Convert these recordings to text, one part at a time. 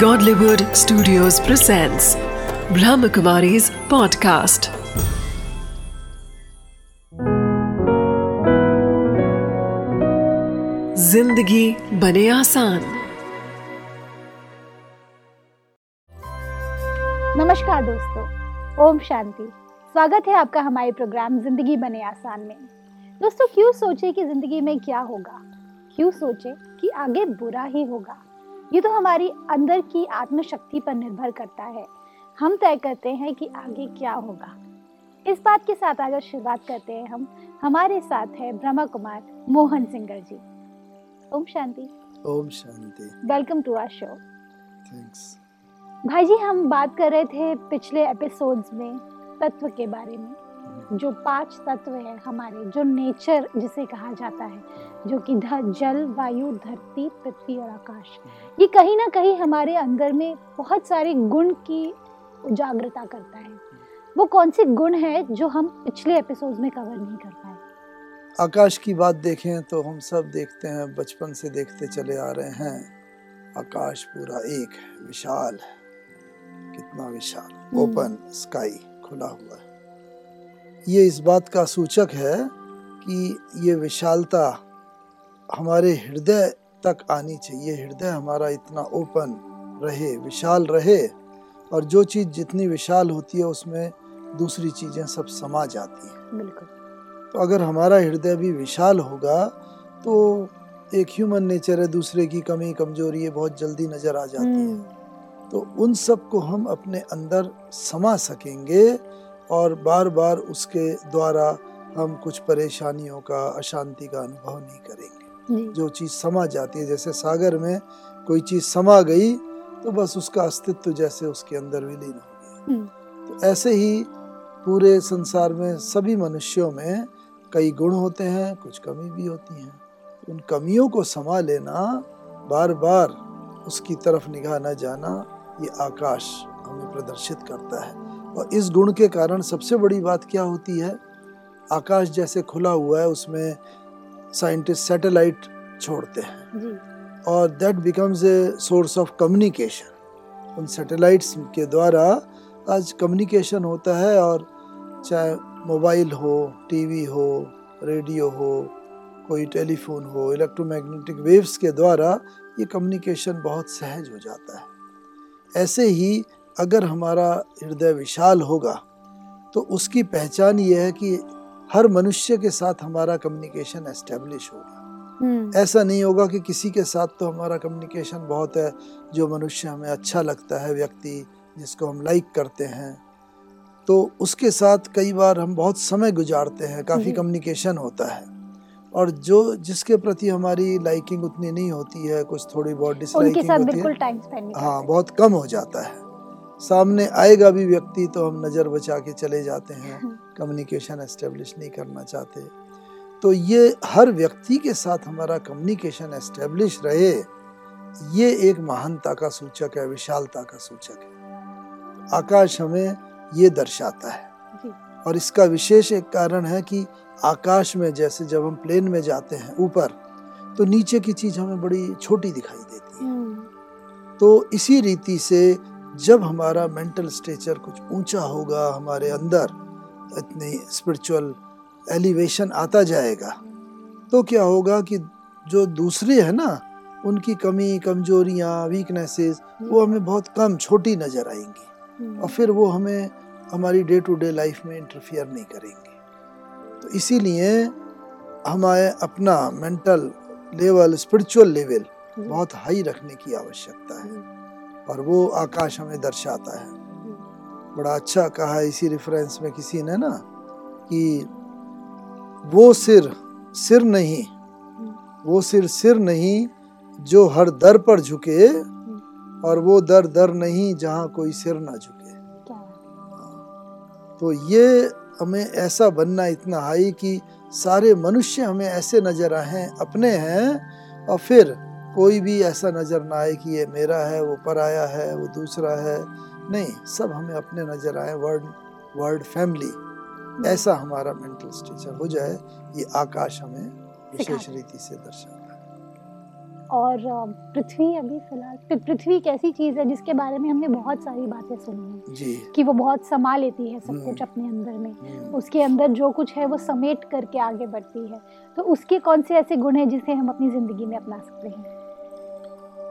Godlywood Studios presents Brahmakumari's podcast. ज़िंदगी बने आसान। नमस्कार दोस्तों, ओम शांति। स्वागत है आपका हमारे प्रोग्राम ज़िंदगी बने आसान में। दोस्तों, क्यों सोचे कि ज़िंदगी में क्या होगा? क्यों सोचे कि आगे बुरा ही होगा? ये तो हमारी अंदर की आत्मशक्ति पर निर्भर करता है। हम तय करते हैं कि आगे क्या होगा। इस बात के साथ अगर शुरुआत करते हैं हम। हमारे साथ है Brahma Kumar Mohan Singer ji. Om Shanti. Om Shanti. Welcome to our show thanks भाई जी हम बात कर रहे थे पिछले एपिसोड्स में तत्व के बारे में जो पाँच तत्व है हमारे जो नेचर जिसे कहा जाता है। जो कि जल वायु धरती पृथ्वी और आकाश। ये कहीं ना कहीं हमारे अंदर में बहुत सारे गुण की उजाग्रता करता है। वो कौन से गुण है जो हम पिछले एपिसोड्स में कवर नहीं कर पाए? आकाश की बात देखें तो हम सब देखते हैं बचपन से देखते चले आ रहे हैं। आकाश पूरा एक है विशाल है। कितना विशाल। हम्म। ओपन स्काई खुला हुआ है। ये इस बात का सूचक है कि ये विशालता हमारे हृदय तक आनी चाहिए। हृदय हमारा इतना ओपन रहे विशाल रहे और जो चीज़ जितनी विशाल होती है उसमें दूसरी चीज़ें सब समा जाती हैं। बिल्कुल। तो अगर हमारा हृदय भी विशाल होगा तो एक ह्यूमन नेचर है दूसरे की कमी कमज़ोरी ये बहुत जल्दी नज़र आ जाती है। हम्म, तो उन सबको हम अपने अंदर समा सकेंगे और बार बार उसके द्वारा हम कुछ परेशानियों का अशांति का अनुभव नहीं करेंगे। जी। चीज़ समा जाती है जैसे सागर में कोई चीज़ समा गई तो बस उसका अस्तित्व जैसे उसके अंदर विलीन हो गया। हम्म, तो ऐसे ही पूरे संसार में सभी मनुष्यों में कई गुण होते हैं कुछ कमी भी होती हैं। उन कमियों को समा लेना बार बार उसकी तरफ़ निगाह न जाना ये आकाश हमें प्रदर्शित करता है। और इस गुण के कारण सबसे बड़ी बात क्या होती है? आकाश जैसे खुला हुआ है उसमें साइंटिस्ट सैटेलाइट छोड़ते हैं। और that becomes a source of communication उन सैटेलाइट्स के द्वारा आज कम्युनिकेशन होता है और चाहे मोबाइल हो टीवी हो रेडियो हो कोई टेलीफोन हो इलेक्ट्रोमैग्नेटिक वेव्स के द्वारा ये कम्युनिकेशन बहुत सहज हो जाता है। ऐसे ही अगर हमारा हृदय विशाल होगा तो उसकी पहचान ये है कि हर मनुष्य के साथ हमारा कम्युनिकेशन एस्टेब्लिश होगा। हम्म, ऐसा नहीं होगा कि किसी के साथ तो हमारा कम्युनिकेशन बहुत है जो मनुष्य हमें अच्छा लगता है व्यक्ति जिसको हम लाइक करते हैं। तो उसके साथ कई बार हम बहुत समय गुजारते हैं काफ़ी। कम्युनिकेशन होता है। और जो जिसके प्रति हमारी लाइकिंग उतनी नहीं होती है कुछ थोड़ी बहुत डिसलाइकिंग होती है हाँ बहुत कम हो जाता है। सामने आएगा भी व्यक्ति तो हम नज़र बचा के चले जाते हैं हम्म, कम्युनिकेशन एस्टेब्लिश नहीं करना चाहते। तो ये हर व्यक्ति के साथ हमारा कम्युनिकेशन एस्टेब्लिश रहे ये एक महानता का सूचक है विशालता का सूचक है। आकाश हमें ये दर्शाता है। और इसका विशेष एक कारण है कि आकाश में जैसे जब हम प्लेन में जाते हैं ऊपर तो नीचे की चीज़ हमें बड़ी छोटी दिखाई देती है। हम्म, तो इसी रीति से जब हमारा मेंटल स्टेचर कुछ ऊँचा होगा हमारे अंदर इतनी स्पिरिचुअल एलिवेशन आता जाएगा तो क्या होगा कि जो दूसरे हैं ना उनकी कमी कमजोरियाँ वीकनेसेस वो हमें बहुत कम छोटी नज़र आएँगी हम्म, और फिर वो हमें हमारी डे टू डे लाइफ में इंटरफियर नहीं करेंगे। तो इसीलिए हमारे अपना मेंटल लेवल स्पिरिचुअल लेवल बहुत हाई रखने की आवश्यकता है। जी, और वो आकाश हमें दर्शाता है। बड़ा अच्छा कहा इसी रेफरेंस में किसी ने ना कि वो सिर सिर नहीं वो सिर सिर नहीं जो हर दर पर झुके और वो दर दर नहीं जहाँ कोई सिर ना झुके। तो ये हमें ऐसा बनना इतना हाई कि सारे मनुष्य हमें ऐसे नज़र आए अपने हैं और फिर कोई भी ऐसा नज़र ना आए कि ये मेरा है वो पराया है वो दूसरा है। नहीं सब हमें अपने नज़र आए वर्ड वर्ड फैमिली ऐसा हमारा मेंटल स्ट्रक्चर हो जाए ये आकाश हमें विशेष रीति से दर्शाता है। और पृथ्वी अभी फ़िलहाल पृथ्वी एक ऐसी चीज़ है जिसके बारे में हमने बहुत सारी बातें सुनी है। कि वो बहुत समा लेती है सब हम्म। कुछ अपने अंदर में। हम्म, उसके अंदर जो कुछ है वो समेट करके आगे बढ़ती है। तो उसके कौन से ऐसे गुण हैं जिसे हम अपनी ज़िंदगी में अपना सकते हैं?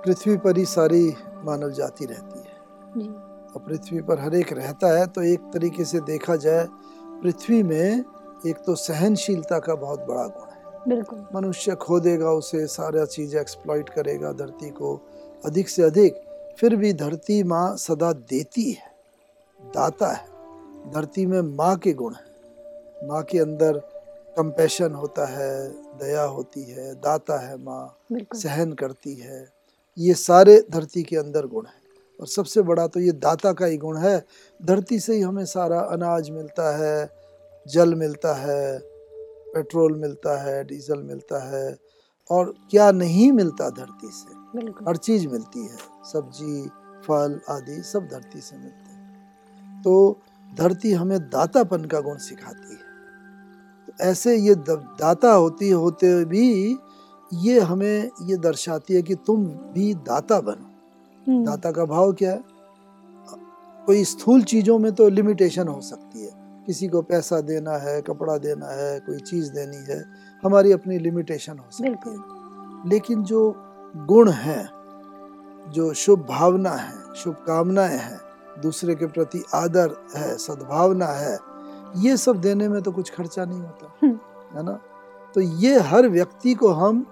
पृथ्वी पर ही सारी मानव जाति रहती है। जी। और पृथ्वी पर हर एक रहता है तो एक तरीके से देखा जाए पृथ्वी में एक तो सहनशीलता का बहुत बड़ा गुण है। बिल्कुल। मनुष्य खो देगा उसे सारा चीज़ एक्सप्लॉइट करेगा धरती को अधिक से अधिक फिर भी धरती माँ सदा देती है दाता है। धरती में माँ के गुण है। माँ के अंदर कंपैशन होता है दया होती है दाता है माँ सहन करती है। ये सारे धरती के अंदर गुण हैं। और सबसे बड़ा तो ये दाता का ही गुण है। धरती से ही हमें सारा अनाज मिलता है जल मिलता है पेट्रोल मिलता है डीजल मिलता है और क्या नहीं मिलता धरती से? हर चीज़ मिलती है। सब्ज़ी फल आदि सब धरती से मिलते हैं। तो धरती हमें दातापन का गुण सिखाती है। तो ऐसे ये दाता होती होते भी ये हमें ये दर्शाती है कि तुम भी दाता बनो। हम्म, दाता का भाव क्या है? कोई स्थूल चीज़ों में तो लिमिटेशन हो सकती है। किसी को पैसा देना है कपड़ा देना है कोई चीज़ देनी है हमारी अपनी लिमिटेशन हो सकती है। लेकिन जो गुण हैं जो शुभ भावना है शुभकामनाएँ हैं दूसरे के प्रति आदर है सद्भावना है ये सब देने में तो कुछ खर्चा नहीं होता हम्म। है ना? तो ये हर व्यक्ति को हम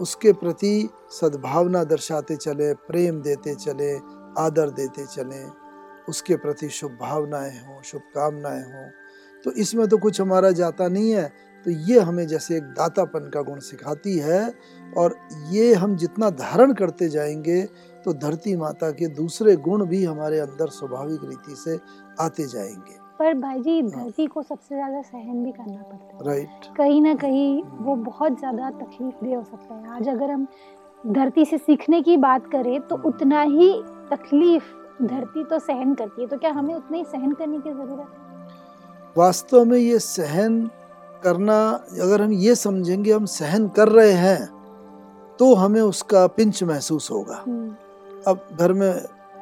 उसके प्रति सद्भावना दर्शाते चले, प्रेम देते चले, आदर देते चले, उसके प्रति शुभ भावनाएँ हों शुभकामनाएँ हों तो इसमें तो कुछ हमारा जाता नहीं है। तो ये हमें जैसे एक दातापन का गुण सिखाती है और ये हम जितना धारण करते जाएँगे तो धरती माता के दूसरे गुण भी हमारे अंदर स्वाभाविक रीति से आते जाएँगे। पर भाई जी धरती को सबसे ज़्यादा सहन भी करना पड़ता है। राइट कहीं ना कहीं वो बहुत ज़्यादा तकलीफ़ दे हो सकता है। आज अगर हम धरती से सीखने की बात करें तो उतना ही तकलीफ़ धरती तो सहन करती है। तो क्या हमें उतना ही सहन करने की ज़रूरत है? वास्तव में ये सहन करना अगर हम ये समझेंगे हम सहन कर रहे हैं तो हमें उसका पिंच महसूस होगा। हम्म, अब घर में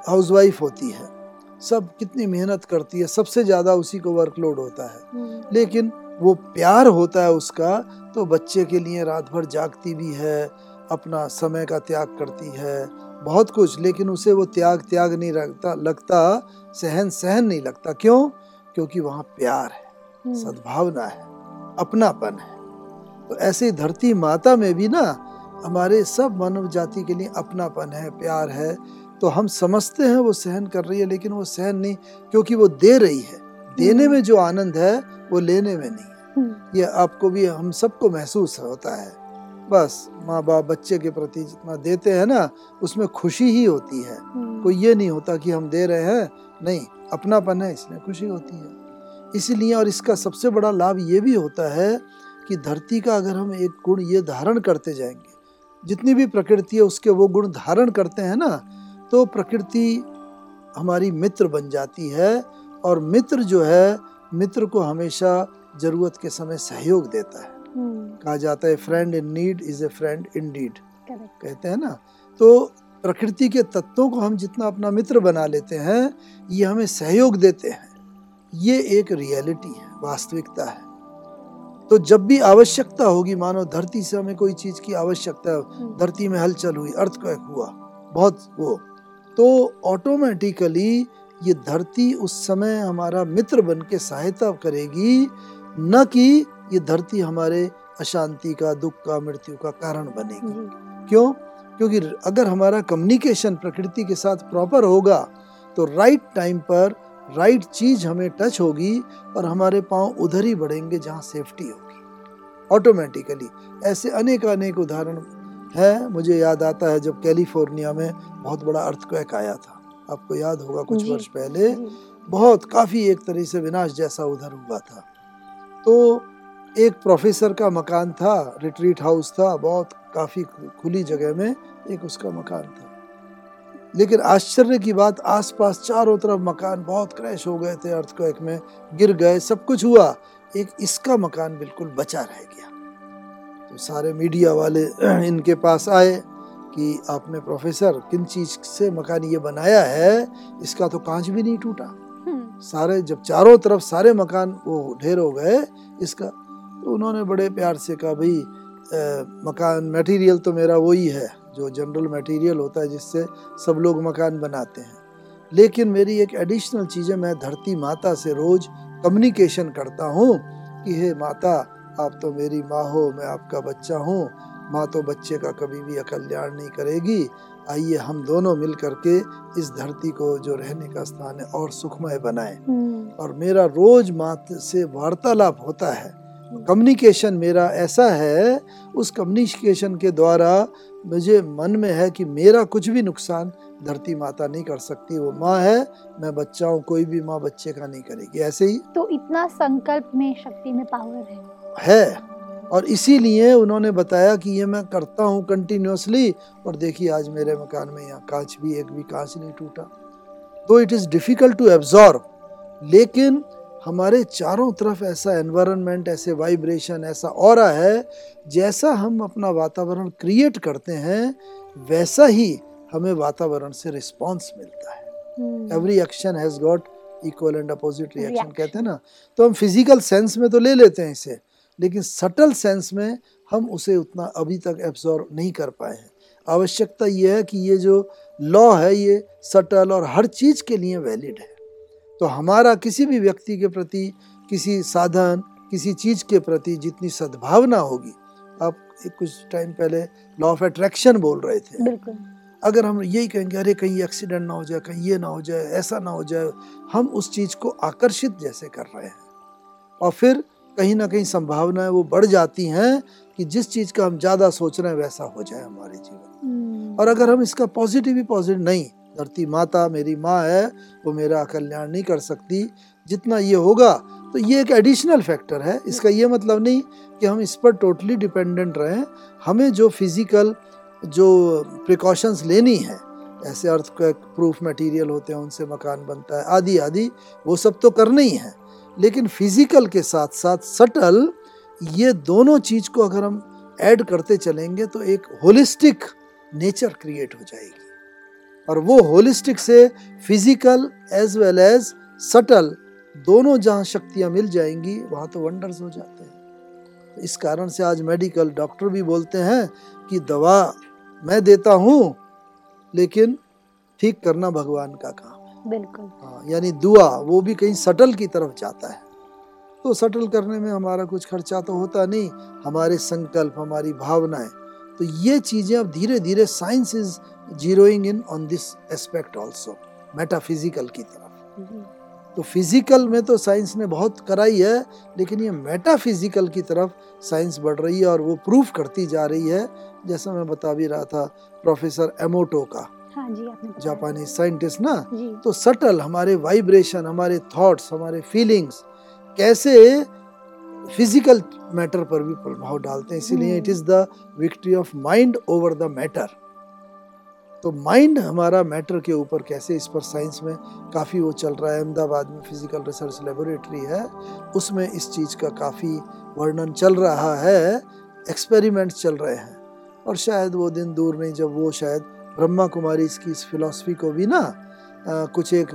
हाउसवाइफ होती है। सब कितनी मेहनत करती है सबसे ज़्यादा उसी को वर्कलोड होता है। हम्म, लेकिन वो प्यार होता है उसका तो बच्चे के लिए रात भर जागती भी है अपना समय का त्याग करती है बहुत कुछ लेकिन उसे वो त्याग त्याग नहीं लगता लगता सहन सहन नहीं लगता। क्यों? क्योंकि वहाँ प्यार है हम्म, सद्भावना है अपनापन है। तो ऐसे ही धरती माता में भी ना हमारे सब मानव जाति के लिए अपनापन है प्यार है तो हम समझते हैं वो सहन कर रही है लेकिन वो सहन नहीं क्योंकि वो दे रही है। देने में जो आनंद है वो लेने में नहीं हम्म, ये आपको भी हम सबको महसूस होता है। बस माँ बाप बच्चे के प्रति जितना देते हैं ना उसमें खुशी ही होती है। हम्म, कोई ये नहीं होता कि हम दे रहे हैं नहीं अपनापन है इसमें खुशी होती है। इसीलिए और इसका सबसे बड़ा लाभ ये भी होता है कि धरती का अगर हम एक गुण ये धारण करते जाएँगे जितनी भी प्रकृति है उसके वो गुण धारण करते हैं ना तो प्रकृति हमारी मित्र बन जाती है और मित्र जो है मित्र को हमेशा ज़रूरत के समय सहयोग देता है। हम्म, कहा जाता है friend in need is a friend in deed कहते हैं ना? तो प्रकृति के तत्वों को हम जितना अपना मित्र बना लेते हैं ये हमें सहयोग देते हैं। ये एक रियलिटी है वास्तविकता है। तो जब भी आवश्यकता होगी मानो धरती से हमें कोई चीज़ की आवश्यकता हम्म, धरती में हलचल हुई अर्थक्वेक हुआ बहुत वो तो ऑटोमेटिकली ये धरती उस समय हमारा मित्र बन के सहायता करेगी न कि ये धरती हमारे अशांति का दुख का मृत्यु का कारण बनेगी। क्यों? क्योंकि अगर हमारा कम्युनिकेशन प्रकृति के साथ प्रॉपर होगा तो राइट टाइम पर राइट चीज़ हमें टच होगी और हमारे पाँव उधर ही बढ़ेंगे जहाँ सेफ्टी होगी। ऑटोमेटिकली ऐसे अनेक अनेक उदाहरण है मुझे याद आता है जब कैलिफ़ोर्निया में बहुत बड़ा अर्थक्वेक आया था। आपको याद होगा कुछ वर्ष पहले बहुत काफ़ी एक तरह से विनाश जैसा उधर हुआ था। तो एक प्रोफेसर का मकान था रिट्रीट हाउस था बहुत काफ़ी खुली जगह में एक उसका मकान था। लेकिन आश्चर्य की बात आसपास चारों तरफ़ मकान बहुत क्रैश हो गए थे अर्थक्वेक में गिर गए सब कुछ हुआ एक इसका मकान बिल्कुल बचा रह गया। तो सारे मीडिया वाले इनके पास आए कि आपने प्रोफेसर किन चीज़ से मकान ये बनाया है इसका तो कांच भी नहीं टूटा। हम्म, सारे जब चारों तरफ़ सारे मकान वो ढेर हो गए इसका। तो उन्होंने बड़े प्यार से कहा भाई मकान मटेरियल तो मेरा वही है जो जनरल मटेरियल होता है जिससे सब लोग मकान बनाते हैं। लेकिन मेरी एक एडिशनल चीज़ है मैं धरती माता से रोज कम्युनिकेशन करता हूँ कि हे माता आप तो मेरी माँ हो मैं आपका बच्चा हूँ। माँ तो बच्चे का कभी भी अकल्याण नहीं करेगी। आइए हम दोनों मिल करके इस धरती को जो रहने का स्थान है और सुखमय बनाएँ। हम्म, और मेरा रोज मात से वार्तालाप होता है। कम्युनिकेशन मेरा ऐसा है उस कम्युनिकेशन के द्वारा मुझे मन में है कि मेरा कुछ भी नुकसान धरती माता नहीं कर सकती। वो माँ है मैं बच्चा हूँ कोई भी माँ बच्चे का नहीं करेगी। ऐसे ही तो इतना संकल्प में शक्ति में पावर है। है। और इसीलिए उन्होंने बताया कि ये मैं करता हूँ कंटिन्यूसली और देखिए आज मेरे मकान में यहाँ कांच भी एक भी कांच नहीं टूटा। तो it is difficult to absorb लेकिन हमारे चारों तरफ़ ऐसा एनवायरनमेंट ऐसे वाइब्रेशन ऐसा और है जैसा हम अपना वातावरण क्रिएट करते हैं वैसा ही हमें वातावरण से रिस्पॉन्स मिलता है। Every action has got equal and opposite reaction कहते हैं ना। तो हम फ़िज़िकल सेंस में तो ले लेते हैं इसे। लेकिन सटल सेंस में हम उसे उतना अभी तक एब्जॉर्व नहीं कर पाए हैं। आवश्यकता ये है कि ये जो लॉ है ये सटल और हर चीज़ के लिए वैलिड है। तो हमारा किसी भी व्यक्ति के प्रति किसी साधन किसी चीज़ के प्रति जितनी सद्भावना होगी आप एक कुछ टाइम पहले लॉ ऑफ़ अट्रैक्शन बोल रहे थे। बिल्कुल। अगर हम यही कहेंगे अरे कहीं एक्सीडेंट ना हो जाए कहीं ये ना हो जाए ऐसा ना हो जाए हम उस चीज़ को आकर्षित जैसे कर रहे हैं। और फिर कहीं ना कहीं संभावनाएँ वो बढ़ जाती हैं कि जिस चीज़ का हम ज़्यादा सोच रहे हैं वैसा हो जाए हमारे जीवन में। हम्म, और अगर हम इसका पॉजिटिव ही पॉजिटिव नहीं धरती माता मेरी माँ है वो मेरा कल्याण नहीं कर सकती जितना ये होगा तो ये एक एडिशनल फैक्टर है। इसका ये मतलब नहीं कि हम इस पर टोटली डिपेंडेंट रहें। हमें जो फ़िज़िकल जो प्रिकॉशंस लेनी है ऐसे अर्थ प्रूफ मटेरियल होते हैं उनसे मकान बनता है आदि आदि वो सब तो करना ही है। लेकिन फ़िज़िकल के साथ साथ सटल ये दोनों चीज़ को अगर हम ऐड करते चलेंगे तो एक होलिस्टिक नेचर क्रिएट हो जाएगी। और वो होलिस्टिक से physical as well as subtle दोनों जहाँ शक्तियाँ मिल जाएँगी, वहाँ तो वंडर्स हो जाते हैं। इस कारण से आज मेडिकल डॉक्टर भी बोलते हैं कि दवा मैं देता हूँ, लेकिन ठीक करना भगवान का काम। बिल्कुल। हाँ यानी दुआ वो भी कहीं सटल की तरफ़ जाता है। तो सटल करने में हमारा कुछ खर्चा तो होता नहीं हमारे संकल्प हमारी भावनाएँ। तो ये चीज़ें अब धीरे धीरे science is zeroing in on this aspect also metaphysical की तरफ़। तो फ़िज़िकल में तो साइंस ने बहुत कराई है लेकिन ये मेटाफिजिकल की तरफ़ साइंस बढ़ रही है और वो प्रूफ करती जा रही है। जैसा मैं बता भी रहा था प्रोफेसर एमोटो का। हाँ जी आपने जापानी साइंटिस्ट ना? तो सटल हमारे वाइब्रेशन हमारे थॉट्स हमारे फीलिंग्स कैसे फ़िज़िकल मैटर पर भी प्रभाव डालते हैं। इसीलिए। It is the victory of mind over the matter तो माइंड हमारा मैटर के ऊपर कैसे इस पर साइंस में काफ़ी वो चल रहा है अहमदाबाद में फ़िज़िकल रिसर्च लेबोरेटरी है उसमें इस चीज़ का काफ़ी वर्णन चल रहा है एक्सपेरिमेंट्स चल रहे हैं। और शायद वो दिन दूर नहीं जब वो शायद ब्रह्मा कुमारी इसकी इस फिलॉसफी को भी ना अ, कुछ एक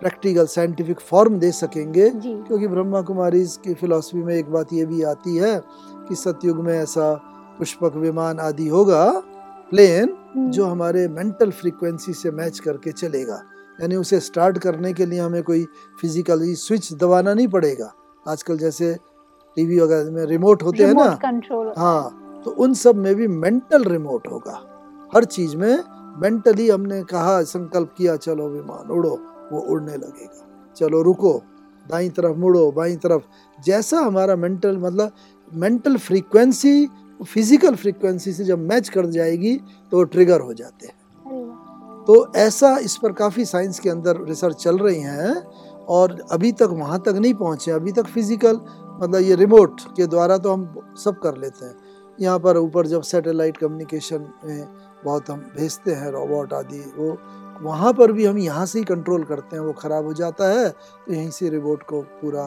प्रैक्टिकल साइंटिफिक फॉर्म दे सकेंगे। क्योंकि ब्रह्मा कुमारी की फिलॉसफी में एक बात ये भी आती है कि सतयुग में ऐसा पुष्पक विमान आदि होगा प्लेन हम्म, जो हमारे मेंटल फ्रीक्वेंसी से मैच करके चलेगा। यानी उसे स्टार्ट करने के लिए हमें कोई फिजिकली स्विच दबाना नहीं पड़ेगा। आजकल जैसे टीवी वगैरह में रिमोट होते हैं ना कंट्रोल हाँ तो उन सब में भी मेंटल रिमोट होगा। हर चीज़ में मेंटली हमने कहा संकल्प किया चलो विमान उड़ो वो उड़ने लगेगा। चलो रुको दाई तरफ़ मुड़ो बाई तरफ़। जैसा हमारा मेंटल मतलब मेंटल फ्रीक्वेंसी फ़िज़िकल फ्रीक्वेंसी से जब मैच कर जाएगी तो वो ट्रिगर हो जाते हैं। तो ऐसा इस पर काफ़ी साइंस के अंदर रिसर्च चल रही हैं और अभी तक वहाँ तक नहीं पहुँचे अभी तक फ़िज़िकल मतलब ये रिमोट के द्वारा तो हम सब कर लेते हैं। यहाँ पर ऊपर जब सैटेलाइट कम्युनिकेशन में बहुत हम भेजते हैं रोबोट आदि वो वहाँ पर भी हम यहाँ से ही कंट्रोल करते हैं वो ख़राब हो जाता है तो यहीं से रिमोट को पूरा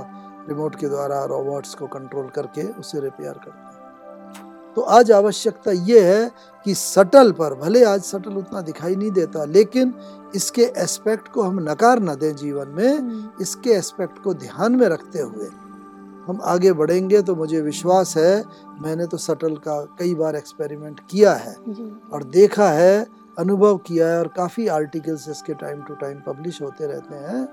रिमोट के द्वारा रोबोट्स को कंट्रोल करके उसे रिपेयर करते हैं। तो आज आवश्यकता ये है कि सटल पर भले आज सटल उतना दिखाई नहीं देता लेकिन इसके एस्पेक्ट को हम नकार न दें जीवन में हम्म, इसके एस्पेक्ट को ध्यान में रखते हुए। हम आगे बढ़ेंगे तो मुझे विश्वास है मैंने तो सटल का कई बार एक्सपेरिमेंट किया है और देखा है अनुभव किया है और काफ़ी आर्टिकल्स इसके टाइम टू टाइम पब्लिश होते रहते हैं।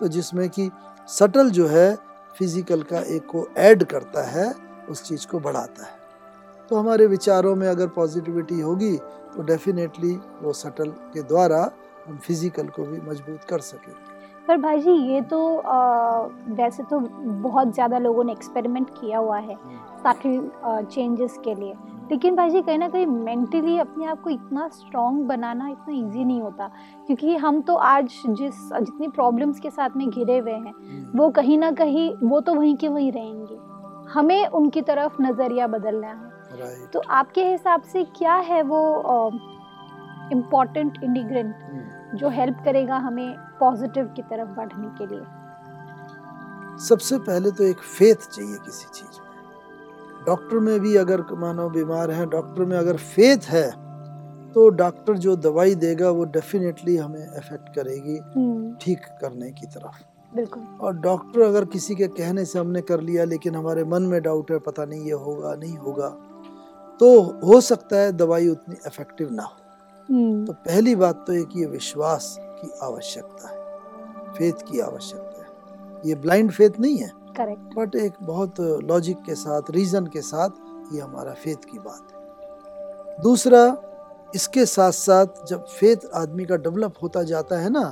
तो जिसमें कि सटल जो है फ़िज़िकल का एक को ऐड करता है उस चीज़ को बढ़ाता है। तो हमारे विचारों में अगर पॉजिटिविटी होगी तो डेफिनेटली वो सटल के द्वारा हम फ़िज़िकल को भी मज़बूत कर सकेंगे। पर भाई जी ये तो आ, वैसे तो बहुत ज़्यादा लोगों ने एक्सपेरिमेंट किया हुआ है सटल चेंजेस के लिए। लेकिन भाई जी कहीं ना कहीं मेंटली अपने आप को इतना स्ट्रॉन्ग बनाना इतना इजी नहीं होता क्योंकि हम तो आज जिस जितनी प्रॉब्लम्स के साथ में घिरे हुए हैं वो कहीं ना कहीं वो तो वहीं के वहीं रहेंगे। हमें उनकी तरफ़ नज़रिया बदलना है। तो आपके हिसाब से क्या है वो इम्पोर्टेंट इंडिग्रेंट जो हेल्प करेगा हमें पॉजिटिव की तरफ़ बढ़ने के लिए। सबसे पहले तो एक फेथ चाहिए किसी चीज़ में। डॉक्टर में भी अगर मानो बीमार है डॉक्टर में अगर फेथ है तो डॉक्टर जो दवाई देगा वो डेफिनेटली हमें अफेक्ट करेगी हम्म, ठीक करने की तरफ़। बिल्कुल। और डॉक्टर अगर किसी के कहने से हमने कर लिया लेकिन हमारे मन में डाउट है पता नहीं ये होगा नहीं होगा तो हो सकता है दवाई उतनी इफ़ेक्टिव ना हो। हम्म, तो पहली बात तो एक ये विश्वास की आवश्यकता है फेथ की आवश्यकता है। ये ब्लाइंड फेथ नहीं है करेक्ट बट एक बहुत लॉजिक के साथ रीजन के साथ ये हमारा फेथ की बात है। दूसरा इसके साथ साथ जब फेथ आदमी का डेवलप होता जाता है ना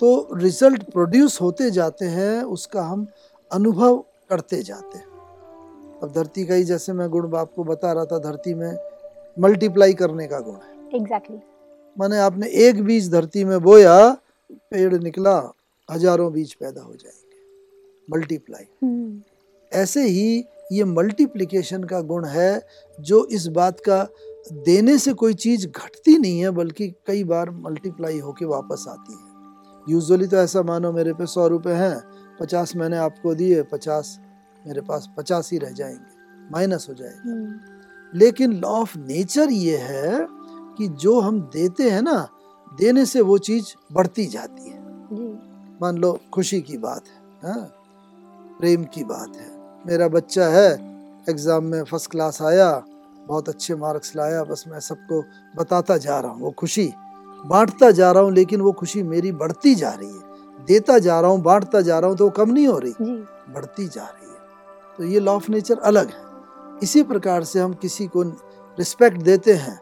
तो रिज़ल्ट प्रोड्यूस होते जाते हैं उसका हम अनुभव करते जाते हैं। अब धरती का ही जैसे मैं गुण आपको बता रहा था धरती में मल्टीप्लाई करने का गुण है। एग्जैक्टली माने आपने एक बीज धरती में बोया पेड़ निकला हज़ारों बीज पैदा हो जाएँगे। मल्टीप्लाई हम्म, ऐसे ही ये मल्टीप्लिकेशन का गुण है जो इस बात का देने से कोई चीज़ घटती नहीं है बल्कि कई बार मल्टीप्लाई होके वापस आती है। यूजुअली तो ऐसा मानो मेरे पे सौ रुपए हैं पचास मैंने आपको दिए पचास मेरे पास पचास ही रह जाएँगे माइनस हो जाएगा। हम्म, लेकिन लॉ ऑफ़ नेचर ये है कि जो हम देते हैं ना देने से वो चीज़ बढ़ती जाती है। मान लो खुशी की बात है हाँ? प्रेम की बात है। मेरा बच्चा है एग्ज़ाम में फ़र्स्ट क्लास आया बहुत अच्छे मार्क्स लाया बस मैं सबको बताता जा रहा हूँ वो खुशी। बांटता जा रहा हूँ लेकिन वो खुशी मेरी बढ़ती जा रही है। देता जा रहा हूँ बांटता जा रहा हूँ तो वो कम नहीं हो रही। बढ़ती जा रही है। तो ये लॉ ऑफ़ नेचर अलग है। इसी प्रकार से हम किसी को रिस्पेक्ट देते हैं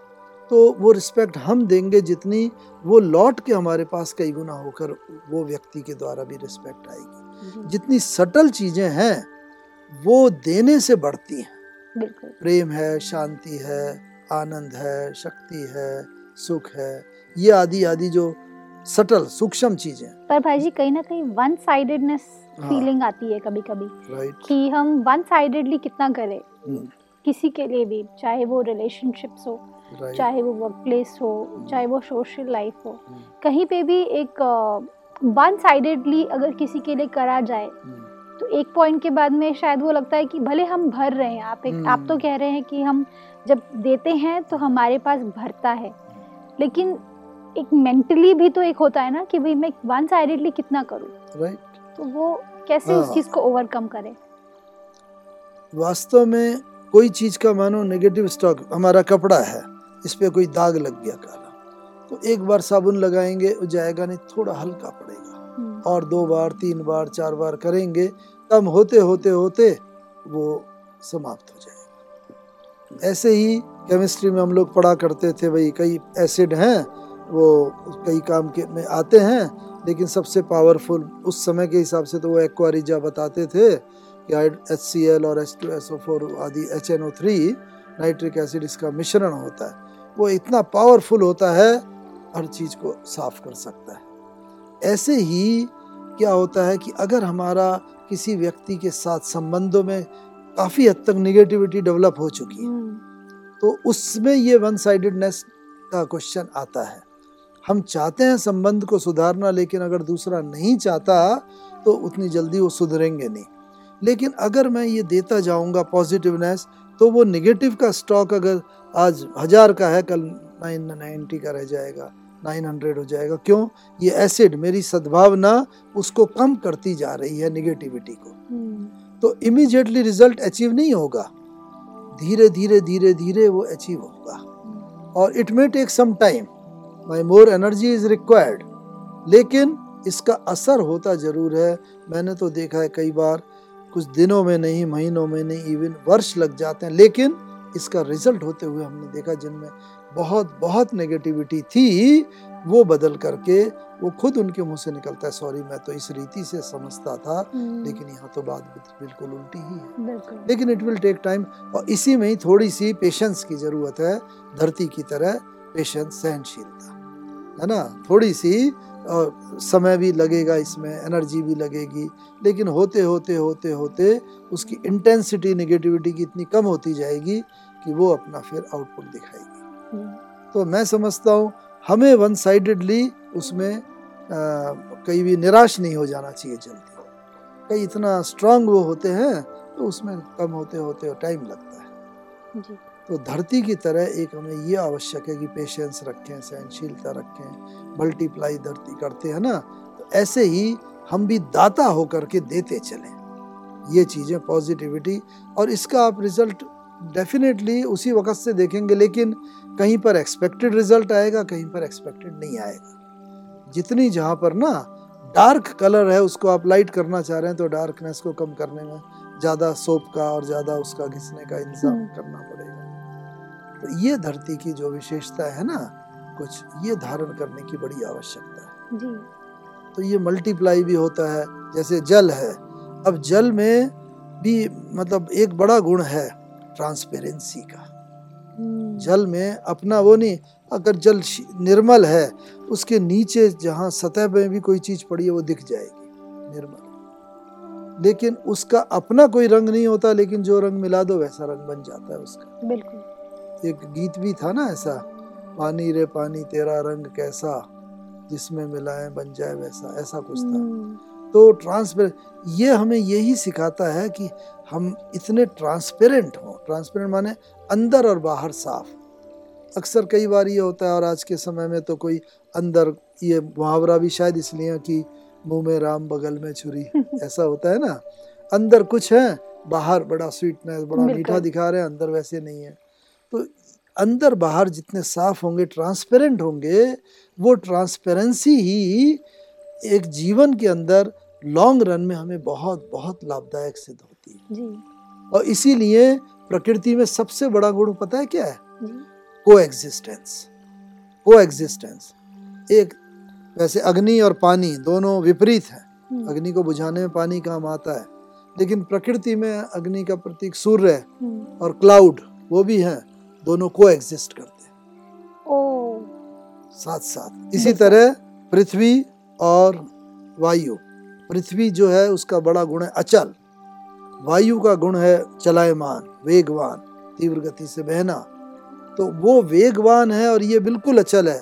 तो वो रिस्पेक्ट हम देंगे जितनी वो लौट के हमारे पास कई गुना होकर वो व्यक्ति के द्वारा भी रिस्पेक्ट आएगी। जितनी सटल चीज़ें हैं वो देने से बढ़ती हैं। प्रेम है शांति है आनंद है शक्ति है सुख है ये आदि आदि जो सटल सूक्ष्म चीज़ें। पर भाई जी कहीं ना कहीं वन साइडेडनेस। फीलिंग आती है कभी कभी राइट कि हम वन साइडेडली कितना करें हम्म, किसी के लिए भी चाहे वो रिलेशनशिप्स हो राइट चाहे वो वर्क प्लेस हो चाहे वो सोशल लाइफ हो। हम्म, कहीं पे भी एक वन साइडेडली अगर किसी के लिए करा जाए हम्म, तो एक पॉइंट के बाद में शायद वो लगता है कि भले हम भर रहे हैं आप एक आप तो। कह रहे हैं कि हम जब देते हैं तो हमारे पास भरता है। लेकिन एक मेंटली भी तो एक होता है ना कि भाई मैं वन साइडेडली कितना करूँ? राइट तो वो कैसे उस हाँ। चीज़ को ओवरकम करें? वास्तव में कोई चीज़ का मानो नेगेटिव स्टॉक हमारा कपड़ा है। इस पर कोई दाग लग गया काला। तो एक बार साबुन लगाएँगे वो जाएगा नहीं थोड़ा हल्का पड़ेगा। हम्म, और दो बार तीन बार चार बार करेंगे तब होते होते होते वो समाप्त हो जाएगा। ऐसे ही केमिस्ट्री में हम लोग पढ़ा करते थे भाई कई एसिड हैं वो कई काम के में आते हैं लेकिन सबसे पावरफुल उस समय के हिसाब से तो वो एक्वारिजा बताते थे कि एच सी एल और H two S O four आदि H N O three nitric acid इसका मिश्रण होता है। वो इतना पावरफुल होता है हर चीज़ को साफ़ कर सकता है। ऐसे ही क्या होता है कि अगर हमारा किसी व्यक्ति के साथ संबंधों में काफ़ी हद तक निगेटिविटी डेवलप हो चुकी है हम्म, तो उसमें ये वन साइडेडनेस का क्वेश्चन आता है। हम चाहते हैं संबंध को सुधारना लेकिन अगर दूसरा नहीं चाहता तो उतनी जल्दी वो सुधरेंगे नहीं। लेकिन अगर मैं ये देता जाऊँगा पॉजिटिवनेस तो वो निगेटिव का स्टॉक अगर आज हज़ार का है कल नाइन नाइन्टी का रह जाएगा नाइन हंड्रेड हो जाएगा। क्यों? ये एसिड मेरी सद्भावना उसको कम करती जा रही है निगेटिविटी को। हम्म, तो इमीजिएटली रिज़ल्ट अचीव नहीं होगा। धीरे धीरे धीरे धीरे वो अचीव होगा। और it may take some time my more energy is required लेकिन इसका असर होता ज़रूर है। मैंने तो देखा है कई बार कुछ दिनों में नहीं महीनों में नहीं इवन वर्ष लग जाते हैं लेकिन इसका रिज़ल्ट होते हुए हमने देखा जिनमें बहुत बहुत नेगेटिविटी थी वो बदल करके वो खुद उनके मुँह से निकलता है। सॉरी मैं तो इस रीति से समझता था हम्म, लेकिन यहाँ तो बात बिल्कुल उल्टी ही है। लेकिन इट विल टेक टाइम और इसी में ही थोड़ी सी पेशेंस की ज़रूरत है धरती की तरह पेशेंस सहनशीलता है ना? थोड़ी सी और समय भी लगेगा इसमें एनर्जी भी लगेगी। लेकिन होते होते होते होते उसकी इंटेंसिटी नेगेटिविटी की इतनी कम होती जाएगी कि वो अपना फिर आउटपुट दिखाएगी। हम्म, तो मैं समझता हूँ हमें वन साइडेडली उसमें कहीं भी निराश नहीं हो जाना चाहिए जल्दी। कई इतना स्ट्रांग वो होते हैं तो उसमें कम होते होते टाइम लगता है। जी। तो धरती की तरह एक हमें ये आवश्यक है कि पेशेंस रखें सहनशीलता रखें मल्टीप्लाई धरती करते हैं ना तो ऐसे ही हम भी दाता होकर के देते चलें। ये चीज़ें पॉजिटिविटी और इसका आप रिज़ल्ट डेफिनेटली उसी वक्त से देखेंगे लेकिन कहीं पर एक्सपेक्टेड रिज़ल्ट आएगा कहीं पर एक्सपेक्टेड नहीं आएगा। जितनी जहाँ पर ना डार्क कलर है उसको आप लाइट करना चाह रहे हैं तो डार्कनेस को कम करने में ज़्यादा सोप का और ज़्यादा उसका घिसने का इंतज़ाम हम्म। करना पड़ेगा। तो ये धरती की जो विशेषता है ना कुछ ये धारण करने की बड़ी आवश्यकता है। जी। तो ये मल्टीप्लाई भी होता है जैसे जल है। अब जल में भी मतलब एक बड़ा गुण है ट्रांसपेरेंसी का। हम्म, जल में अपना वो नहीं अगर जल निर्मल है उसके नीचे जहाँ सतह पे भी कोई चीज़ पड़ी है वो दिख जाएगी निर्मल। लेकिन उसका अपना कोई रंग नहीं होता लेकिन जो रंग मिला दो वैसा रंग बन जाता है उसका। बिल्कुल। एक गीत भी था ना ऐसा पानी रे पानी तेरा रंग कैसा जिसमें मिलाए बन जाए वैसा ऐसा कुछ था। हम्म, तो ट्रांसपेरेंट ये हमें यही सिखाता है कि हम इतने ट्रांसपेरेंट हों। ट्रांसपेरेंट माने अंदर और बाहर साफ़। अक्सर कई बार ये होता है और आज के समय में तो कोई अंदर ये मुहावरा भी शायद इसलिए कि मुँह में राम बगल में छुरी ऐसा होता है ना। अंदर कुछ है बाहर बड़ा स्वीटनेस बड़ा मीठा दिखा रहे हैं अंदर वैसे नहीं है। तो अंदर बाहर जितने साफ़ होंगे ट्रांसपेरेंट होंगे वो ट्रांसपेरेंसी ही एक जीवन के अंदर लॉन्ग रन में हमें बहुत बहुत लाभदायक सिद्ध होती है। जी। और इसीलिए प्रकृति में सबसे बड़ा गुण पता है क्या है? को एग्जिस्टेंस को एग्जिस्टेंस एक वैसे अग्नि और पानी दोनों विपरीत हैं। हम्म, अग्नि को बुझाने में पानी काम आता है लेकिन प्रकृति में अग्नि का प्रतीक सूर्य हम्म, और क्लाउड वो भी हैं। दोनों को एग्जिस्ट करते हैं। ओ साथ साथ इसी तरह पृथ्वी और वायु। पृथ्वी जो है उसका बड़ा गुण है अचल। वायु का गुण है चलायमान वेगवान तीव्र गति से बहना। तो वो वेगवान है और ये बिल्कुल अचल है।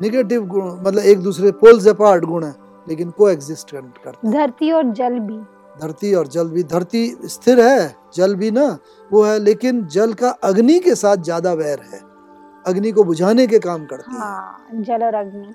निगेटिव गुण मतलब एक दूसरे पोल्स अपार्ट गुण है लेकिन को एग्जिस्ट करते धरती और जल भी। धरती और जल भी। धरती स्थिर है जल भी ना वो है लेकिन जल का अग्नि के साथ ज़्यादा वैर है। अग्नि को बुझाने के काम करती हाँ, है जल और अग्नि।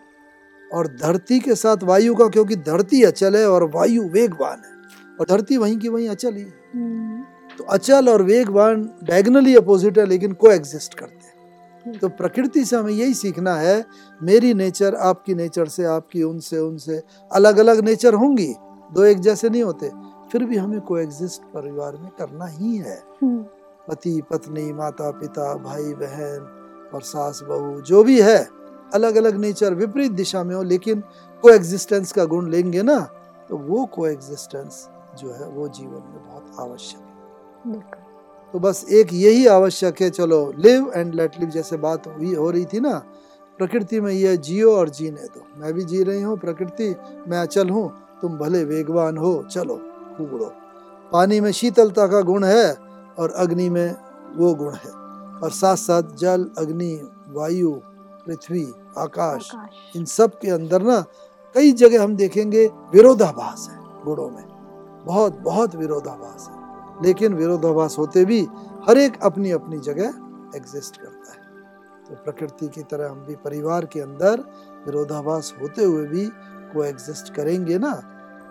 और धरती के साथ वायु का क्योंकि धरती अचल है और वायु वेगवान है। और धरती वहीं की वहीं अचल ही। हम्म, तो अचल और वेगवान डायगनली अपोजिट है लेकिन को एग्जिस्ट करते हैं। तो प्रकृति से हमें यही सीखना है मेरी नेचर आपकी नेचर से आपकी उनसे उनसे। अलग अलग नेचर होंगी दो एक जैसे नहीं होते। फिर भी हमें को एग्जिस्ट परिवार में करना ही है। हम्म, पति पत्नी माता पिता भाई बहन और सास बहू जो भी है अलग अलग नेचर विपरीत दिशा में हो लेकिन को एग्जिस्टेंस का गुण लेंगे ना तो वो को एग्जिस्टेंस जो है वो जीवन में बहुत आवश्यक है। तो बस एक यही आवश्यक है चलो लिव एंड लेट लिव जैसे बात हुई हो रही थी ना प्रकृति में यह जियो और जीने दो। मैं भी जी रही हूँ प्रकृति मैं अचल हूँ तुम भले वेगवान हो चलो। खूब उड़ो पानी में शीतलता का गुण है और अग्नि में वो गुण है। और साथ साथ जल अग्नि वायु पृथ्वी आकाश आकाश। इन सब के अंदर ना कई जगह हम देखेंगे विरोधाभास है गुणों में। बहुत बहुत विरोधाभास है। लेकिन विरोधाभास होते भी हर एक अपनी अपनी जगह एग्जिस्ट करता है। तो प्रकृति की तरह हम भी परिवार के अंदर विरोधाभास होते हुए भी को एग्जिस्ट करेंगे ना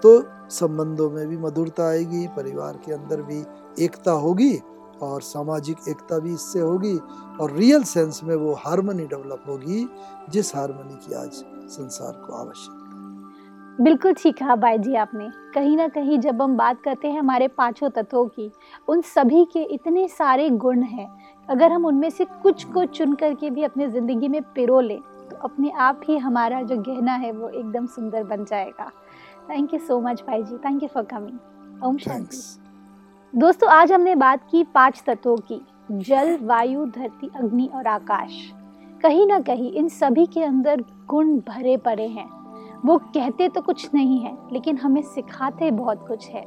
तो संबंधों में भी मधुरता आएगी, परिवार के अंदर भी एकता होगी और सामाजिक एकता भी इससे होगी और रियल सेंस में वो हारमोनी डेवलप होगी, जिस हारमोनी की आज संसार को आवश्यकता बिल्कुल ठीक कहा भाई जी आपने। कहीं ना कहीं जब हम बात करते हैं हमारे पाँचों तत्वों की, उन सभी के इतने सारे गुण हैं। अगर हम उनमें से कुछ को चुन करके भी अपने ज़िंदगी में पिरो लें तो अपने आप ही हमारा जो गहना है वो एकदम सुंदर बन जाएगा। थैंक यू सो मच भाई जी thank you for coming Om Shanti दोस्तों आज हमने बात की पाँच तत्वों की जल वायु धरती अग्नि और आकाश। कहीं ना कहीं इन सभी के अंदर गुण भरे पड़े हैं। वो कहते तो कुछ नहीं है लेकिन हमें सिखाते बहुत कुछ है।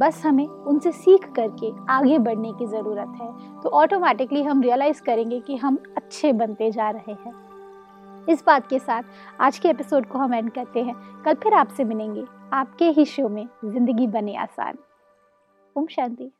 बस हमें उनसे सीख करके आगे बढ़ने की ज़रूरत है। तो ऑटोमेटिकली हम रियलाइज़ करेंगे कि हम अच्छे बनते जा रहे हैं। इस बात के साथ आज के एपिसोड को हम एंड करते हैं। कल फिर आपसे मिलेंगे। आपके ही शो में ज़िंदगी बने आसान। ओम शांति।